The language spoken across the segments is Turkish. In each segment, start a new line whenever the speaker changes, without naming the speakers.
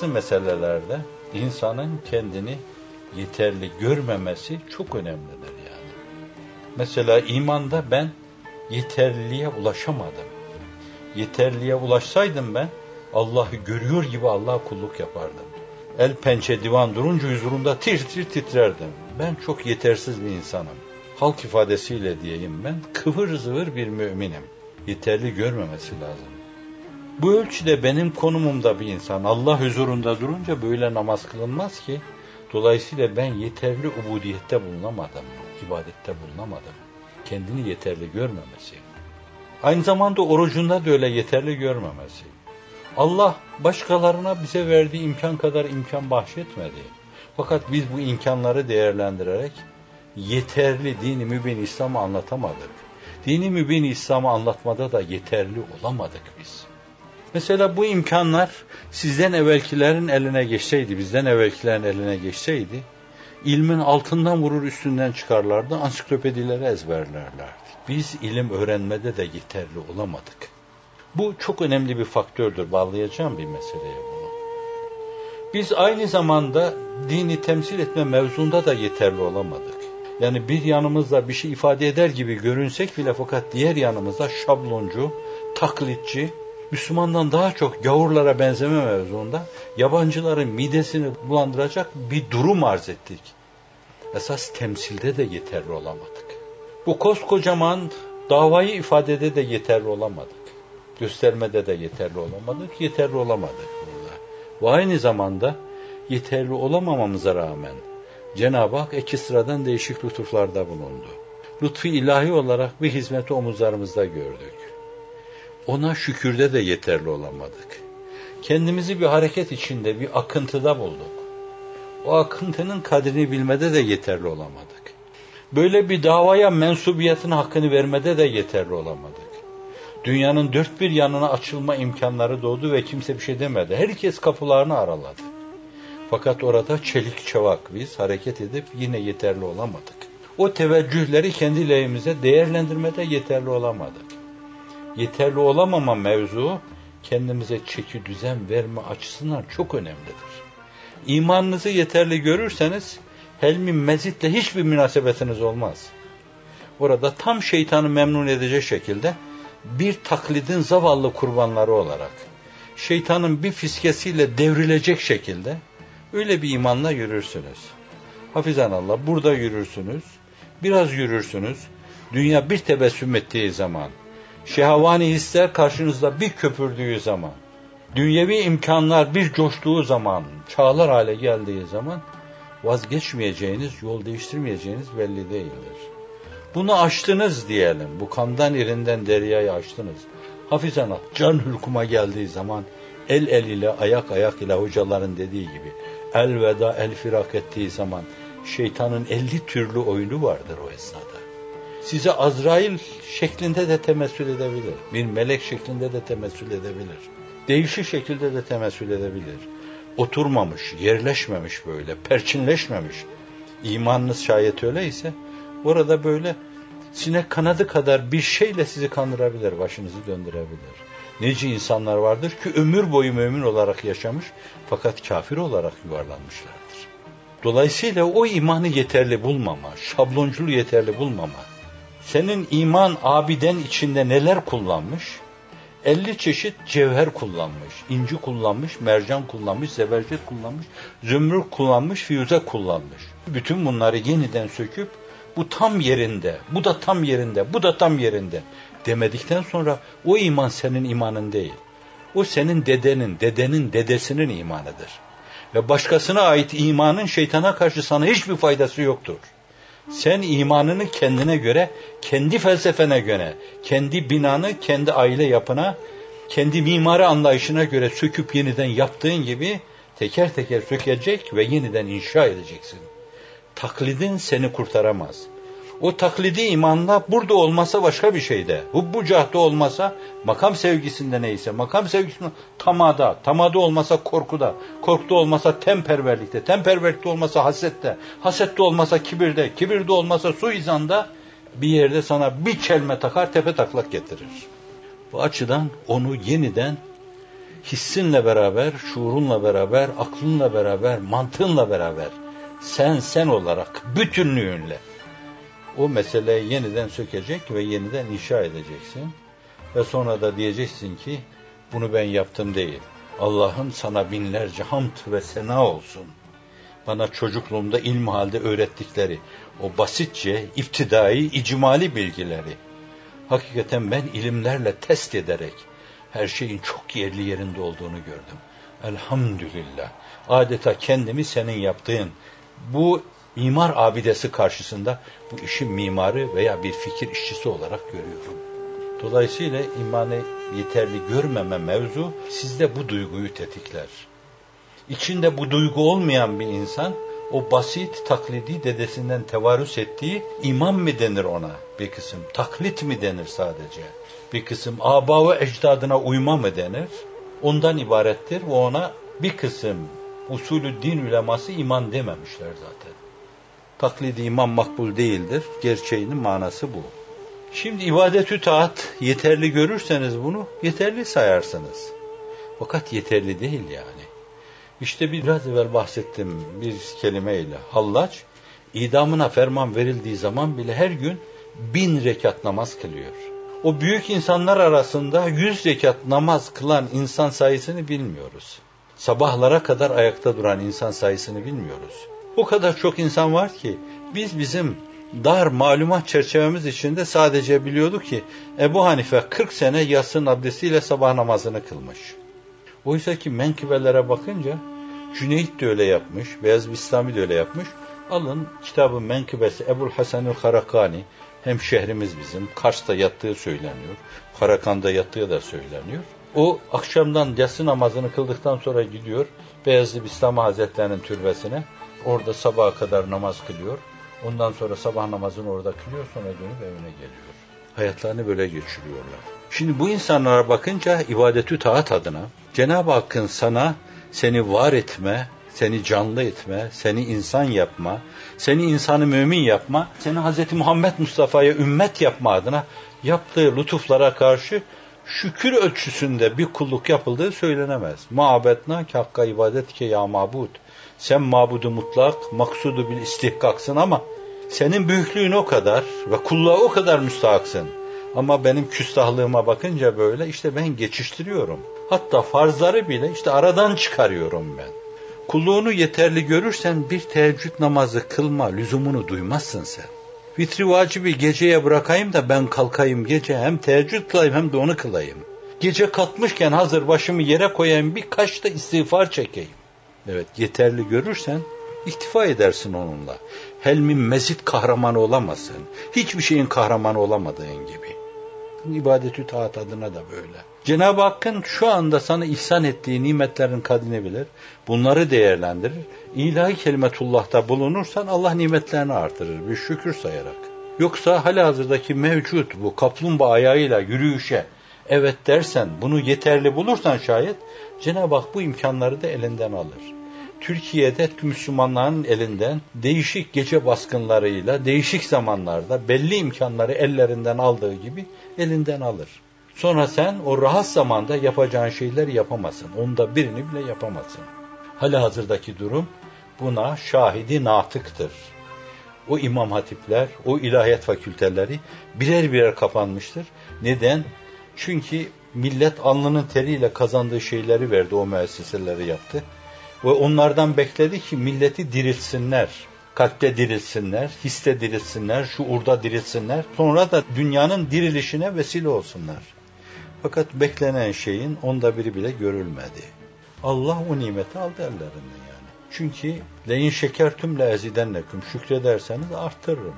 bazı meselelerde insanın kendini yeterli görmemesi çok önemlidir yani. Mesela imanda ben yeterliliğe ulaşamadım. Yeterliğe ulaşsaydım ben Allah'ı görüyor gibi Allah'a kulluk yapardım. El pençe divan durunca huzurunda tir tir titrerdim. Ben çok yetersiz bir insanım. Halk ifadesiyle diyeyim ben kıvır zıvır bir müminim. Yeterli görmemesi lazım. Bu ölçüde benim konumumda bir insan Allah huzurunda durunca böyle namaz kılınmaz ki. Dolayısıyla ben yeterli ubudiyette bulunamadım, ibadette bulunamadım. Kendini yeterli görmemesi. Aynı zamanda orucunda da öyle yeterli görmemesi. Allah başkalarına bize verdiği imkan kadar imkan bahşetmedi. Fakat biz bu imkanları değerlendirerek yeterli dini mübin İslam'ı anlatamadık. Dini mübin İslam'ı anlatmada da yeterli olamadık biz. Mesela bu imkanlar sizden evvelkilerin eline geçseydi, bizden evvelkilerin eline geçseydi, ilmin altından vurur üstünden çıkarlardı, ansiklopedileri ezberlerlerdi. Biz ilim öğrenmede de yeterli olamadık. Bu çok önemli bir faktördür. Bağlayacağım bir meseleye bunu. Biz aynı zamanda dini temsil etme mevzunda da yeterli olamadık. Yani bir yanımızda bir şey ifade eder gibi görünsek bile fakat diğer yanımızda şabloncu, taklitçi, Müslümandan daha çok gavurlara benzeme mevzuunda yabancıların midesini bulandıracak bir durum arz ettik. Esas temsilde de yeterli olamadık. Bu koskocaman davayı ifadede de yeterli olamadık. Göstermede de yeterli olamadık, yeterli olamadık burada. Ve aynı zamanda yeterli olamamamıza rağmen Cenab-ı Hak iki sıradan değişik lütuflarda bulundu. Lütfu ilahi olarak bir hizmeti omuzlarımızda gördük. Ona şükürde de yeterli olamadık. Kendimizi bir hareket içinde, bir akıntıda bulduk. O akıntının kadrini bilmede de yeterli olamadık. Böyle bir davaya mensubiyetin hakkını vermede de yeterli olamadık. Dünyanın dört bir yanına açılma imkanları doğdu ve kimse bir şey demedi. Herkes kapılarını araladı. Fakat orada çelik çavak biz hareket edip yine yeterli olamadık. O teveccühleri kendi lehimize değerlendirmede yeterli olamadık. Yeterli olamama mevzu kendimize çeki düzen verme açısından çok önemlidir. İmanınızı yeterli görürseniz helmi mezitle hiçbir münasebetiniz olmaz. Orada tam şeytanı memnun edecek şekilde bir taklidin zavallı kurbanları olarak şeytanın bir fiskesiyle devrilecek şekilde öyle bir imanla yürürsünüz. Hafizan Allah burada yürürsünüz, biraz yürürsünüz. Dünya bir tebessüm ettiği zaman, şehavani hisler karşınızda bir köpürdüğü zaman, dünyevi imkanlar bir coştuğu zaman, çağlar hale geldiği zaman vazgeçmeyeceğiniz, yol değiştirmeyeceğiniz belli değildir. Bunu aştınız diyelim. Bu kandan irinden deryayı aştınız. Hafizana can hülkuma geldiği zaman el el ile ayak ayak ile hocaların dediği gibi el veda el firak ettiği zaman şeytanın elli türlü oyunu vardır o esnada. Size Azrail şeklinde de temessül edebilir. Bir melek şeklinde de temessül edebilir. Değişik şekilde de temessül edebilir. Oturmamış, yerleşmemiş böyle, perçinleşmemiş. İmanınız şayet öyleyse orada böyle sinek kanadı kadar bir şeyle sizi kandırabilir, başınızı döndürebilir. Nice insanlar vardır ki ömür boyu mümin olarak yaşamış fakat kafir olarak yuvarlanmışlardır. Dolayısıyla o imanı yeterli bulmama, şablonculuğu yeterli bulmama, senin iman abiden içinde neler kullanmış? 50 çeşit cevher kullanmış, inci kullanmış, mercan kullanmış, zebercet kullanmış, zümrüt kullanmış, fiyuze kullanmış. Bütün bunları yeniden söküp bu tam yerinde, bu da tam yerinde, bu da tam yerinde demedikten sonra o iman senin imanın değil. O senin dedenin, dedenin, dedesinin imanıdır. Ve başkasına ait imanın şeytana karşı sana hiçbir faydası yoktur. Sen imanını kendine göre, kendi felsefene göre, kendi binanı, kendi aile yapına, kendi mimari anlayışına göre söküp yeniden yaptığın gibi teker teker sökecek ve yeniden inşa edeceksin. Taklidin seni kurtaramaz. O taklidi imanla burada olmasa başka bir şeyde. Hubbu cahda olmasa makam sevgisinde neyse. Makam sevgisinde tamada. Tamada olmasa korkuda. Korkuda olmasa temperverlikte. Temperverlikte olmasa hasette. Hasette olmasa kibirde. Kibirde olmasa suizanda bir yerde sana bir kelme takar tepe taklak getirir. Bu açıdan onu yeniden hissinle beraber, şuurunla beraber, aklınla beraber, mantığınla beraber sen sen olarak bütünlüğünle o meseleyi yeniden sökecek ve yeniden inşa edeceksin. Ve sonra da diyeceksin ki bunu ben yaptım değil. Allah'ın sana binlerce hamd ve sena olsun. Bana çocukluğumda ilm halde öğrettikleri o basitçe iftidai, icmali bilgileri hakikaten ben ilimlerle test ederek her şeyin çok yerli yerinde olduğunu gördüm. Elhamdülillah. Adeta kendimi senin yaptığın bu mimar abidesi karşısında bu işin mimarı veya bir fikir işçisi olarak görüyorum. Dolayısıyla imanı yeterli görmeme mevzu sizde bu duyguyu tetikler. İçinde bu duygu olmayan bir insan o basit taklidi dedesinden tevarüs ettiği imam mı denir ona bir kısım? Taklit mi denir sadece? Bir kısım aba ve ecdadına uyma mı denir? Ondan ibarettir ve ona bir kısım usulü din uleması iman dememişler zaten. Taklidi imam makbul değildir. Gerçeğinin manası bu. Şimdi ibadetü taat yeterli görürseniz bunu yeterli sayarsınız. Fakat yeterli değil yani. İşte biraz evvel bahsettim bir kelimeyle. Hallaç idamına ferman verildiği zaman bile her gün bin rekat namaz kılıyor. O büyük insanlar arasında yüz rekat namaz kılan insan sayısını bilmiyoruz. Sabahlara kadar ayakta duran insan sayısını bilmiyoruz. O kadar çok insan var ki biz bizim dar malumat çerçevemiz içinde sadece biliyorduk ki Ebu Hanife 40 sene yatsın abdestiyle sabah namazını kılmış. Oysa ki menkıbelere bakınca Cüneyt de öyle yapmış, Beyaz Bistami de öyle yapmış. Alın kitabın menkıbesi Ebul Hasanül Karakani, hem şehrimiz bizim, Kars'ta yattığı söyleniyor, Karakan'da yattığı da söyleniyor. O akşamdan yatsı namazını kıldıktan sonra gidiyor Beyazlı Bistami Hazretlerinin türbesine. Orada sabaha kadar namaz kılıyor. Ondan sonra sabah namazını orada kılıyor sonra dönüp evine geliyor. Hayatlarını böyle geçiriyorlar. Şimdi bu insanlara bakınca ibadetü taat adına Cenab-ı Hakk'ın sana seni var etme, seni canlı etme, seni insan yapma, seni insanı mümin yapma, seni Hz. Muhammed Mustafa'ya ümmet yapma adına yaptığı lütuflara karşı şükür ölçüsünde bir kulluk yapıldığı söylenemez. Ma'abetna ki hakka ibadet ke ya mabud. Sen mabudu mutlak, maksudu bil istihkaksın ama senin büyüklüğün o kadar ve kulluğa o kadar müstahaksın. Ama benim küstahlığıma bakınca böyle işte ben geçiştiriyorum. Hatta farzları bile işte aradan çıkarıyorum ben. Kulluğunu yeterli görürsen bir teheccüd namazı kılma lüzumunu duymazsın sen. Vitri vacibi geceye bırakayım da ben kalkayım gece hem teheccüd kılayım hem de onu kılayım. Gece katmışken hazır başımı yere koyayım birkaç da istiğfar çekeyim. Evet yeterli görürsen iktifa edersin onunla. Helmin mezit kahramanı olamazsın. Hiçbir şeyin kahramanı olamadığın gibi. İbadetü taat adına da böyle. Cenab-ı Hakk'ın şu anda sana ihsan ettiği nimetlerin kadrini bilir. Bunları değerlendirir. İlahi kelimetullah'ta bulunursan Allah nimetlerini artırır. Bir şükür sayarak. Yoksa halihazırdaki mevcut bu kaplumbağa ayağıyla yürüyüşe evet dersen bunu yeterli bulursan şayet Cenab-ı Hak bu imkanları da elinden alır. Türkiye'de Müslümanların elinden değişik gece baskınlarıyla değişik zamanlarda belli imkanları ellerinden aldığı gibi elinden alır. Sonra sen o rahat zamanda yapacağın şeyleri yapamazsın. Onda birini bile yapamazsın. Hali hazırdaki durum buna şahidi natıktır. O imam hatipler, o ilahiyat fakülteleri birer birer kapanmıştır. Neden? Çünkü millet alnının teriyle kazandığı şeyleri verdi, o müesseseleri yaptı. Ve onlardan bekledi ki milleti dirilsinler. Kalpte dirilsinler, histe dirilsinler, şuurda dirilsinler. Sonra da dünyanın dirilişine vesile olsunlar. Fakat beklenen şeyin onda biri bile görülmedi. Allah o nimeti aldı ellerinden yani. Çünkü leyin şeker tümle ezidenlekum şükrederseniz arttırırım.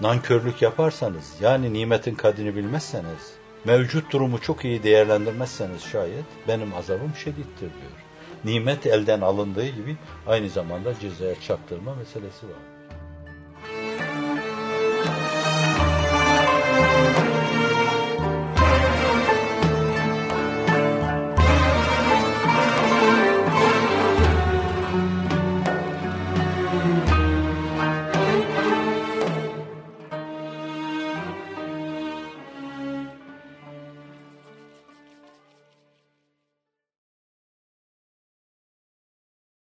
Nankörlük yaparsanız yani nimetin kadrini bilmezseniz mevcut durumu çok iyi değerlendirmezseniz şayet benim azabım şedittir diyor. Nimet elden alındığı gibi aynı zamanda cezaya çaktırma meselesi var.